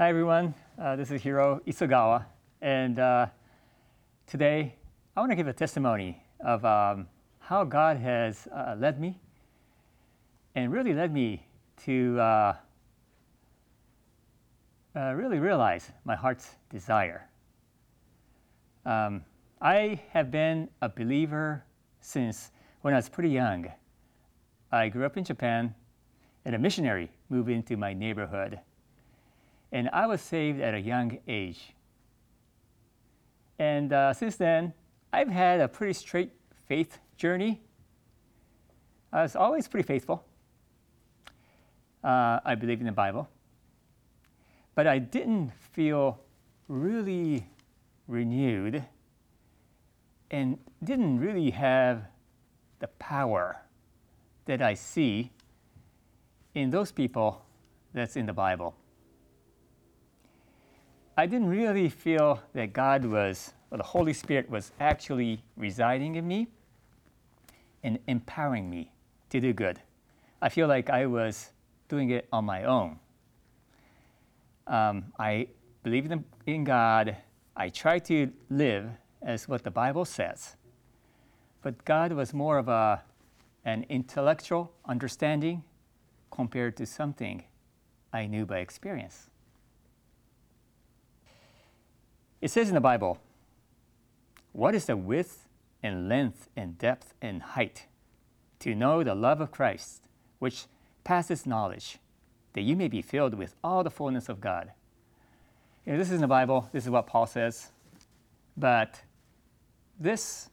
Hi, everyone. Uh, this is Hiro Isogawa. And uh, today, I want to give a testimony of um, how God has uh, led me and really led me to uh, uh, really realize my heart's desire. Um, I have been a believer since when I was pretty young. I grew up in Japan, and a missionary moved into my neighborhood. And I was saved at a young age. And uh, since then, I've had a pretty straight faith journey. I was always pretty faithful. Uh, I believe in the Bible. But I didn't feel really renewed and didn't really have the power that I see in those people that's in the Bible. I didn't really feel that God was, or the Holy Spirit was actually residing in me and empowering me to do good. I feel like I was doing it on my own. Um, I believe in, in God. I try to live as what the Bible says. But God was more of a, an intellectual understanding compared to something I knew by experience. It says in the Bible, What is the width and length and depth and height? To know the love of Christ, which passes knowledge, that you may be filled with all the fullness of God. You know, this is in the Bible, this is what Paul says. But this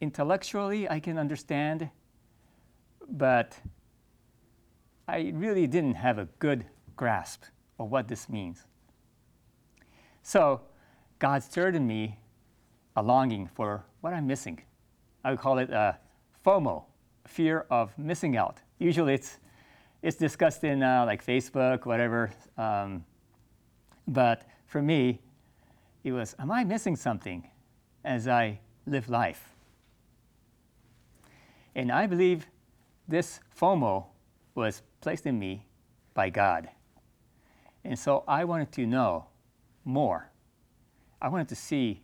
intellectually I can understand, but I really didn't have a good grasp of what this means. So God stirred in me a longing for what I'm missing. I would call it a FOMO, fear of missing out. Usually it's, it's discussed in uh, like Facebook, whatever. Um, but for me, it was, am I missing something as I live life? And I believe this FOMO was placed in me by God. And so I wanted to know more I wanted to see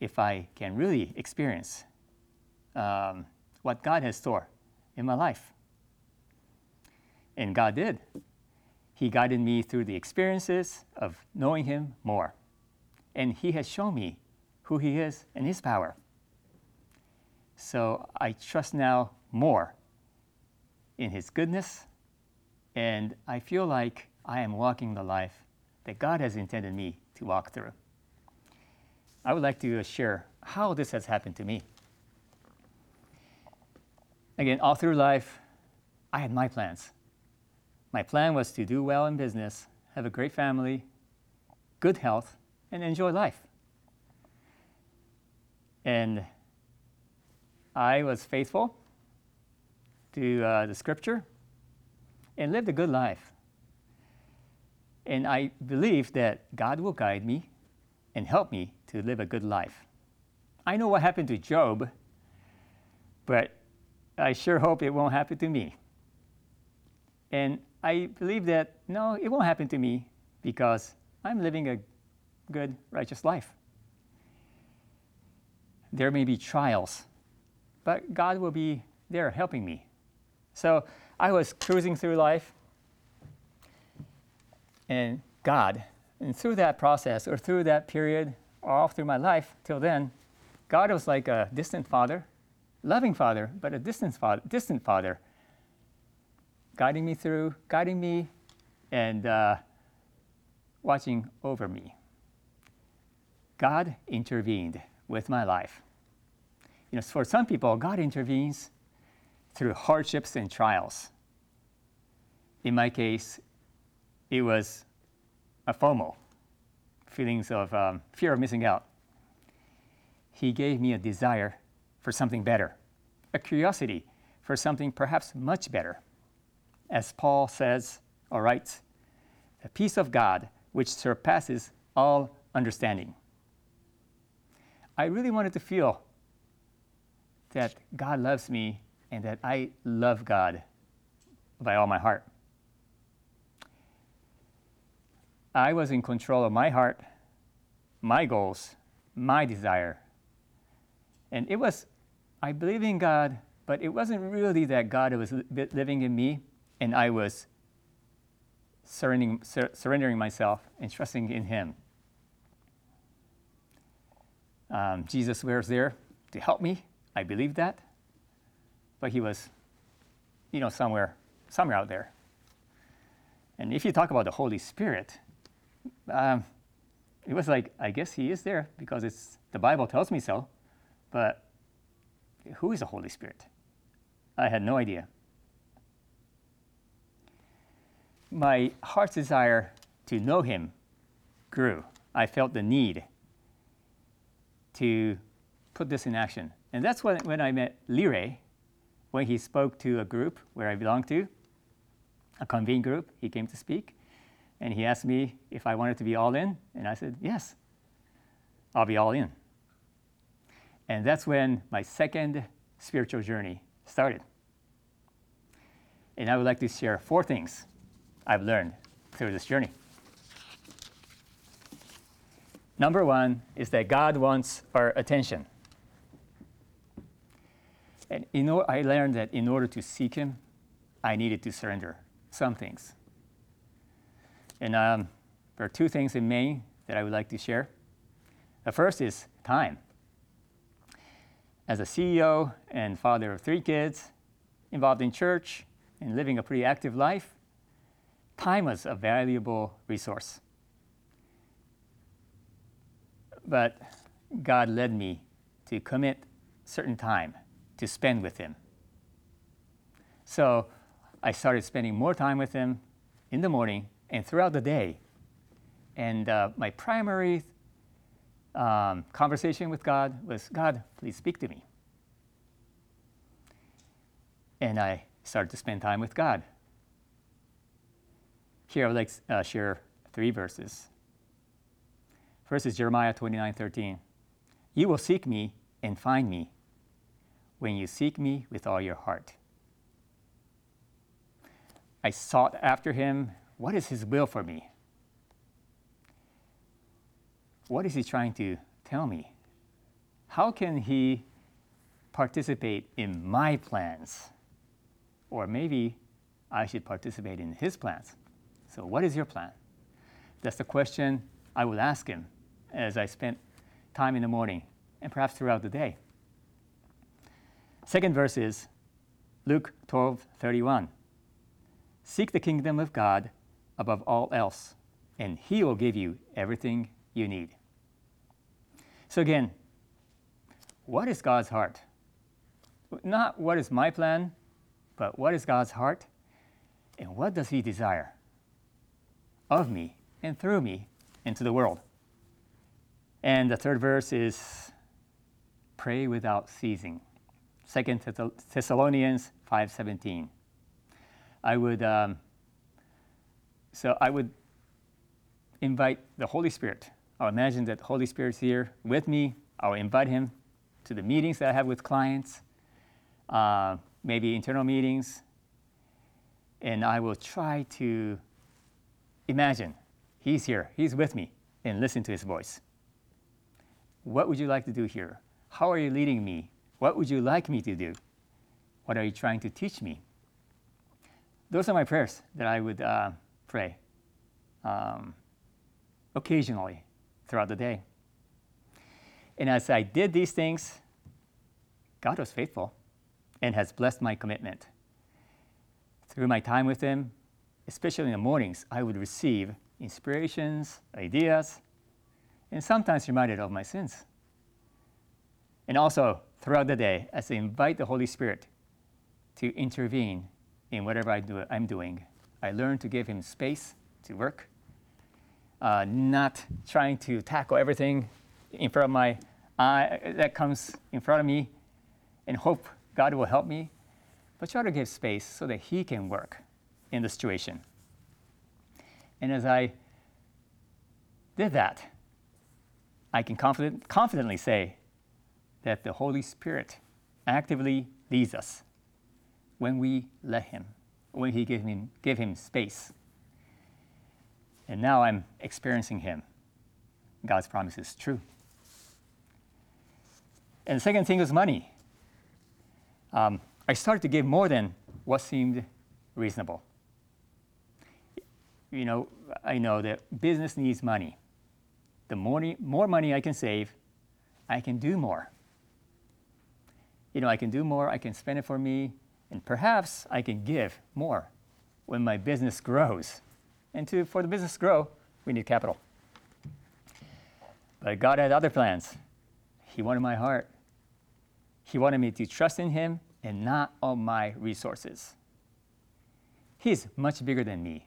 if I can really experience um, what God has stored in my life. And God did. He guided me through the experiences of knowing Him more. And He has shown me who He is and His power. So I trust now more in His goodness, and I feel like I am walking the life that God has intended me to walk through. I would like to share how this has happened to me. Again, all through life, I had my plans. My plan was to do well in business, have a great family, good health, and enjoy life. And I was faithful to uh, the scripture and lived a good life. And I believe that God will guide me and help me to live a good life. I know what happened to Job, but I sure hope it won't happen to me. And I believe that no, it won't happen to me because I'm living a good, righteous life. There may be trials, but God will be there helping me. So I was cruising through life, and God, and through that process or through that period, all through my life till then, God was like a distant father, loving father, but a distant father, distant father, guiding me through, guiding me, and uh, watching over me. God intervened with my life. You know, for some people, God intervenes through hardships and trials. In my case, it was a FOMO, feelings of um, fear of missing out. He gave me a desire for something better, a curiosity for something perhaps much better. As Paul says or writes, the peace of God which surpasses all understanding. I really wanted to feel that God loves me and that I love God by all my heart. I was in control of my heart, my goals, my desire. And it was, I believe in God, but it wasn't really that God was living in me and I was surrendering, sur- surrendering myself and trusting in Him. Um, Jesus was there to help me. I believe that. But He was, you know, somewhere, somewhere out there. And if you talk about the Holy Spirit, um, it was like, I guess He is there because it's, the Bible tells me so. But who is the Holy Spirit? I had no idea. My heart's desire to know Him grew. I felt the need to put this in action. And that's when, when I met Lire, when he spoke to a group where I belong to, a convene group. He came to speak, and he asked me if I wanted to be all in, and I said, yes, I'll be all in. And that's when my second spiritual journey started. And I would like to share four things I've learned through this journey. Number one is that God wants our attention. And in I learned that in order to seek Him, I needed to surrender some things. And um, there are two things in main that I would like to share. The first is time. As a CEO and father of three kids, involved in church and living a pretty active life, time was a valuable resource. But God led me to commit certain time to spend with Him. So I started spending more time with Him in the morning and throughout the day. And uh, my primary um, conversation with God was God, please speak to me. And I started to spend time with God. Here I would like to uh, share three verses. First is Jeremiah 29 13. You will seek me and find me when you seek me with all your heart. I sought after him. What is his will for me? What is he trying to tell me? How can he participate in my plans? Or maybe I should participate in his plans. So, what is your plan? That's the question I would ask him as I spent time in the morning and perhaps throughout the day. Second verse is Luke 12 31. Seek the kingdom of God above all else, and he will give you everything you need. So, again, what is God's heart? Not what is my plan, but what is God's heart? And what does he desire of me and through me into the world? And the third verse is pray without ceasing. 2 Thessalonians 5:17. I would um, so I would invite the Holy Spirit. I'll imagine that the Holy Spirit's here with me. I'll invite him to the meetings that I have with clients, uh, maybe internal meetings, and I will try to imagine he's here, he's with me, and listen to his voice. What would you like to do here? How are you leading me? What would you like me to do? What are you trying to teach me? Those are my prayers that I would uh, pray um, occasionally throughout the day. And as I did these things, God was faithful and has blessed my commitment. Through my time with Him, especially in the mornings, I would receive inspirations, ideas, and sometimes reminded of my sins. And also, throughout the day, as I invite the Holy Spirit to intervene in whatever I do, I'm doing, I learned to give Him space to work, uh, not trying to tackle everything in front of my eye that comes in front of me and hope God will help me, but try to give space so that He can work in the situation. And as I did that, I can confident, confidently say that the Holy Spirit actively leads us when we let Him, when He gave Him, give him space. And now I'm experiencing Him. God's promise is true. And the second thing was money. Um, I started to give more than what seemed reasonable. You know, I know that business needs money. The more, more money I can save, I can do more. You know, I can do more, I can spend it for me, and perhaps I can give more when my business grows. And to, for the business to grow, we need capital. But God had other plans. He wanted my heart. He wanted me to trust in Him and not on my resources. He's much bigger than me.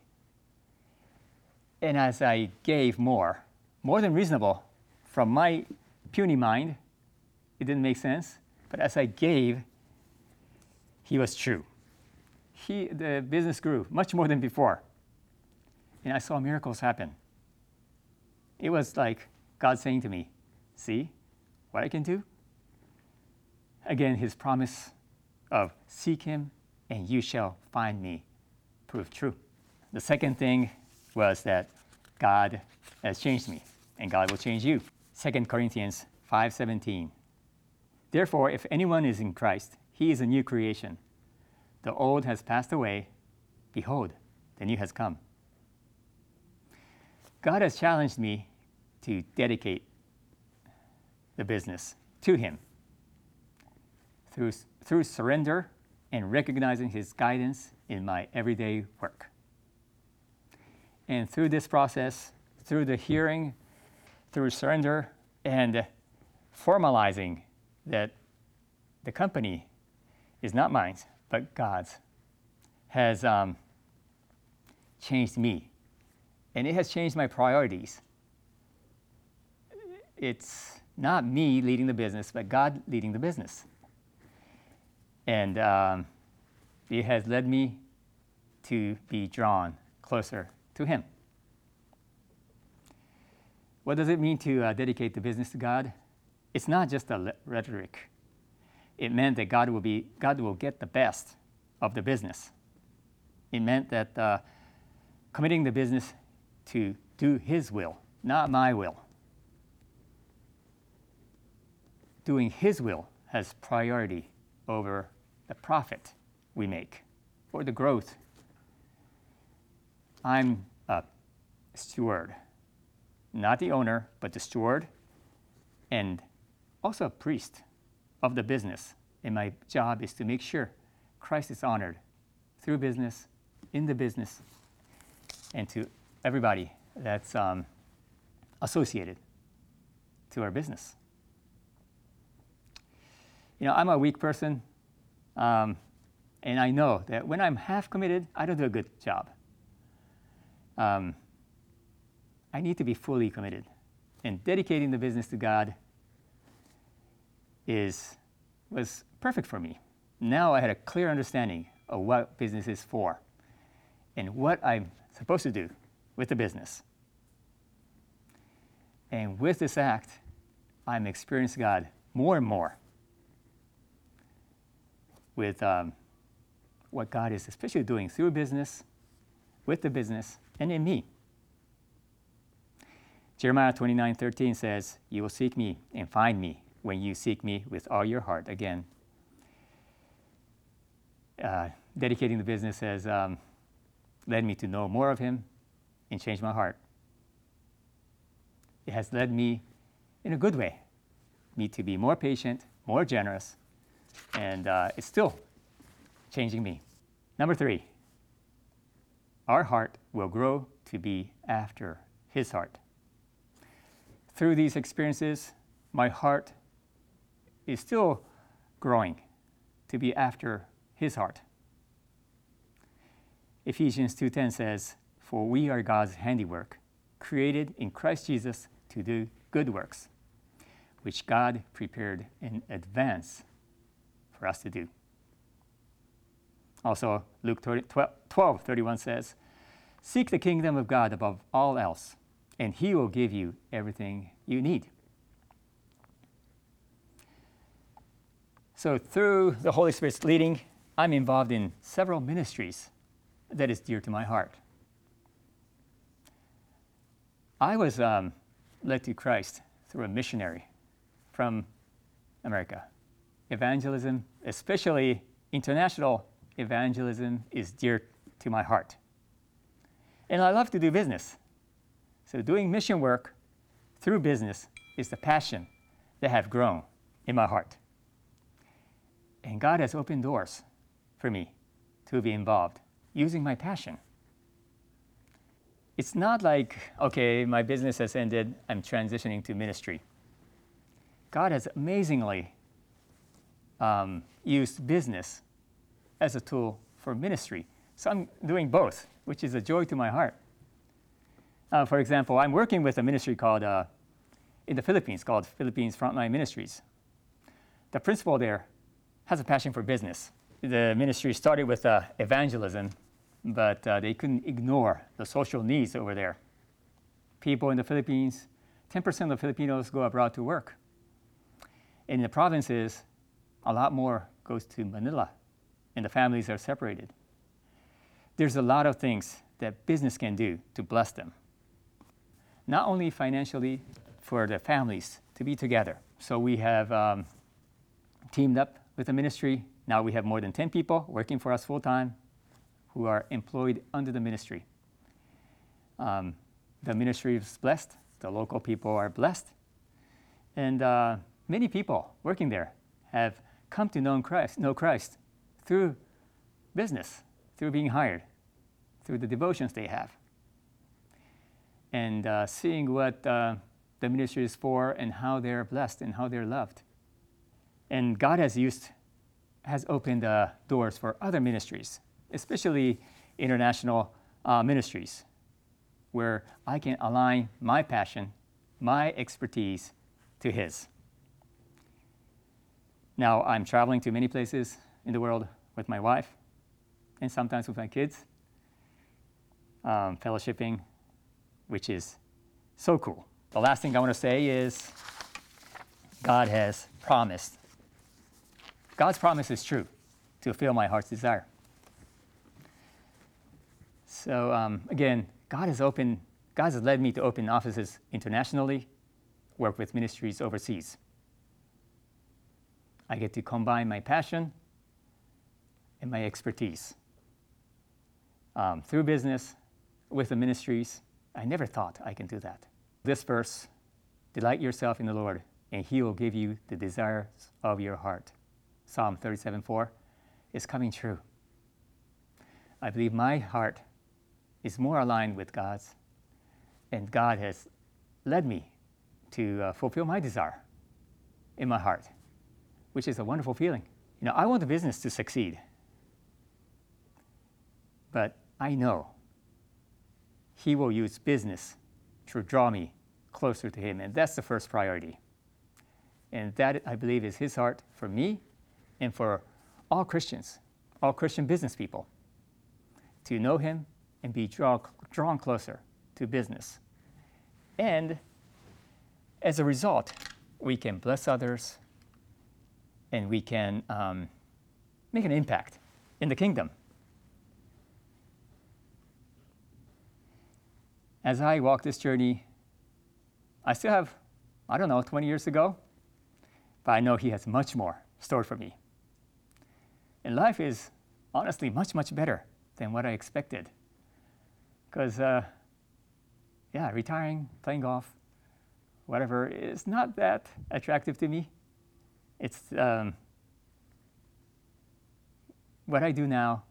And as I gave more, more than reasonable, from my puny mind, it didn't make sense. But as I gave, He was true. He, the business grew much more than before. And I saw miracles happen. It was like God saying to me, See what I can do? Again, His promise of seek Him and you shall find me proved true. The second thing was that God has changed me and God will change you. 2 Corinthians 5:17. Therefore, if anyone is in Christ, he is a new creation. The old has passed away, behold, the new has come. God has challenged me to dedicate the business to him through, through surrender and recognizing his guidance in my everyday work. And through this process, through the hearing, through surrender, and formalizing that the company is not mine, but God's, has um, changed me. And it has changed my priorities. It's not me leading the business, but God leading the business. And um, it has led me to be drawn closer to Him. What does it mean to uh, dedicate the business to God? It's not just a rhetoric. It meant that God will, be, God will get the best of the business. It meant that uh, committing the business to do His will, not my will. Doing His will has priority over the profit we make or the growth. I'm a steward, not the owner, but the steward, and also a priest of the business. And my job is to make sure Christ is honored through business, in the business, and to everybody that's um, associated to our business. You know, I'm a weak person. Um, and I know that when I'm half committed, I don't do a good job. Um, I need to be fully committed. And dedicating the business to God is, was perfect for me. Now I had a clear understanding of what business is for and what I'm supposed to do with the business. And with this act, I'm experiencing God more and more with um, what God is especially doing through business, with the business, and in me. Jeremiah 29 13 says, You will seek me and find me when you seek me with all your heart. Again, uh, dedicating the business has um, led me to know more of Him and change my heart. It has led me in a good way, me to be more patient, more generous, and uh, it's still changing me. Number three, our heart will grow to be after His heart. Through these experiences, my heart is still growing to be after His heart. Ephesians 2:10 says, "For we are God's handiwork, created in Christ Jesus to do good works, which God prepared in advance for us to do." Also, Luke 12:31 says, Seek the kingdom of God above all else, and he will give you everything you need. So, through the Holy Spirit's leading, I'm involved in several ministries that is dear to my heart. I was um, led to Christ through a missionary from America. Evangelism, especially international evangelism, is dear to my heart. And I love to do business. So, doing mission work through business is the passion that have grown in my heart. And God has opened doors for me to be involved using my passion. It's not like, okay, my business has ended, I'm transitioning to ministry. God has amazingly um, used business as a tool for ministry. So I'm doing both, which is a joy to my heart. Uh, for example, I'm working with a ministry called uh, in the Philippines called Philippines Frontline Ministries. The principal there has a passion for business. The ministry started with uh, evangelism, but uh, they couldn't ignore the social needs over there. People in the Philippines, 10% of Filipinos go abroad to work. In the provinces, a lot more goes to Manila, and the families are separated. There's a lot of things that business can do to bless them. Not only financially, for the families to be together. So we have um, teamed up with the ministry. Now we have more than 10 people working for us full time who are employed under the ministry. Um, the ministry is blessed, the local people are blessed, and uh, many people working there have come to know Christ, know Christ through business, through being hired, through the devotions they have. And uh, seeing what uh, the ministry is for and how they're blessed and how they're loved. And God has used, has opened uh, doors for other ministries, especially international uh, ministries, where I can align my passion, my expertise to His. Now, I'm traveling to many places in the world with my wife and sometimes with my kids, um, fellowshipping, which is so cool. The last thing I want to say is God has promised. God's promise is true to fulfill my heart's desire. So um, again, God has opened, God has led me to open offices internationally, work with ministries overseas. I get to combine my passion and my expertise um, through business with the ministries. I never thought I can do that. This verse Delight yourself in the Lord, and He will give you the desires of your heart. Psalm 37 4 is coming true. I believe my heart is more aligned with God's, and God has led me to uh, fulfill my desire in my heart, which is a wonderful feeling. You know, I want the business to succeed, but I know He will use business to draw me closer to Him. And that's the first priority. And that, I believe, is His heart for me and for all Christians, all Christian business people, to know Him and be draw, drawn closer to business. And as a result, we can bless others and we can um, make an impact in the kingdom. As I walk this journey, I still have, I don't know, 20 years ago, but I know He has much more stored for me. And life is honestly much, much better than what I expected. Because, uh, yeah, retiring, playing golf, whatever, is not that attractive to me. It's um, what I do now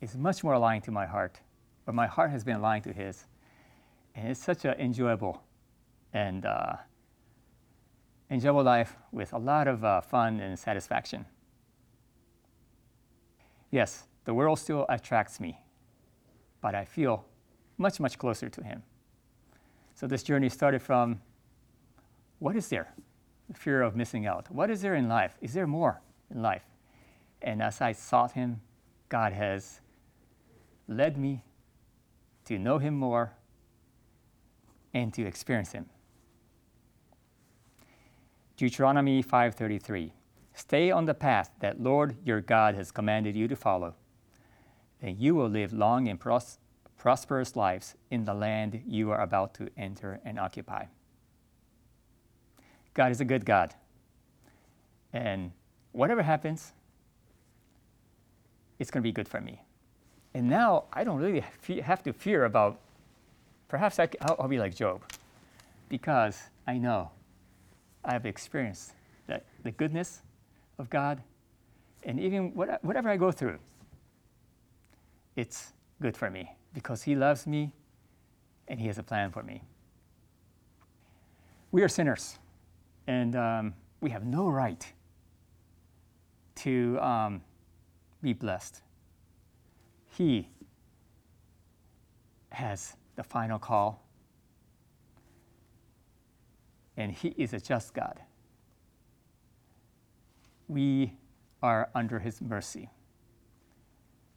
is much more aligned to my heart, but my heart has been aligned to His. And it's such an enjoyable and uh, enjoyable life with a lot of uh, fun and satisfaction. Yes, the world still attracts me, but I feel much, much closer to Him. So this journey started from what is there? The fear of missing out. What is there in life? Is there more in life? And as I sought Him, God has led me to know Him more and to experience him. Deuteronomy 5:33 Stay on the path that Lord your God has commanded you to follow, and you will live long and pros- prosperous lives in the land you are about to enter and occupy. God is a good God. And whatever happens, it's going to be good for me. And now I don't really have to fear about, perhaps I, will be like Job, because I know I have experienced that the goodness of God, and even whatever I go through, it's good for me because He loves me and He has a plan for me. We are sinners, and um, we have no right to um, be blessed. He has the final call, and He is a just God. We are under His mercy.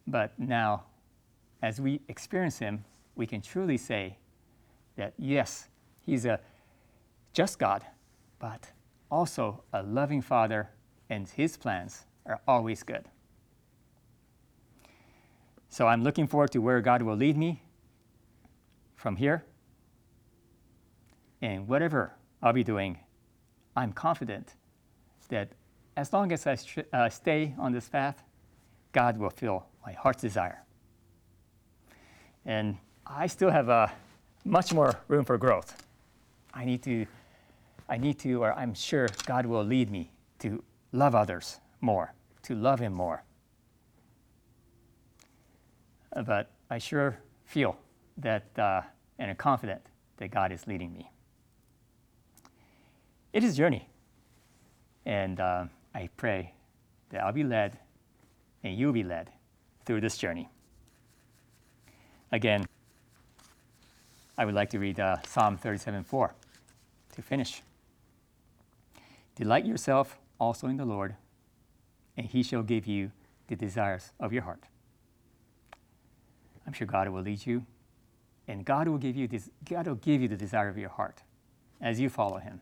But now, as we experience Him, we can truly say that yes, He's a just God, but also a loving Father, and His plans are always good. So I'm looking forward to where God will lead me from here. And whatever I'll be doing, I'm confident that as long as I uh, stay on this path, God will fill my heart's desire. And I still have uh, much more room for growth. I need to, I need to, or I'm sure God will lead me to love others more, to love Him more. Uh, but I sure feel that, uh, and am confident that God is leading me. It is a journey, and uh, I pray that I'll be led and you'll be led through this journey. Again, I would like to read uh, Psalm 37:4 to finish. Delight yourself also in the Lord, and he shall give you the desires of your heart. I'm sure God will lead you, and God will give you this, God will give you the desire of your heart as you follow him.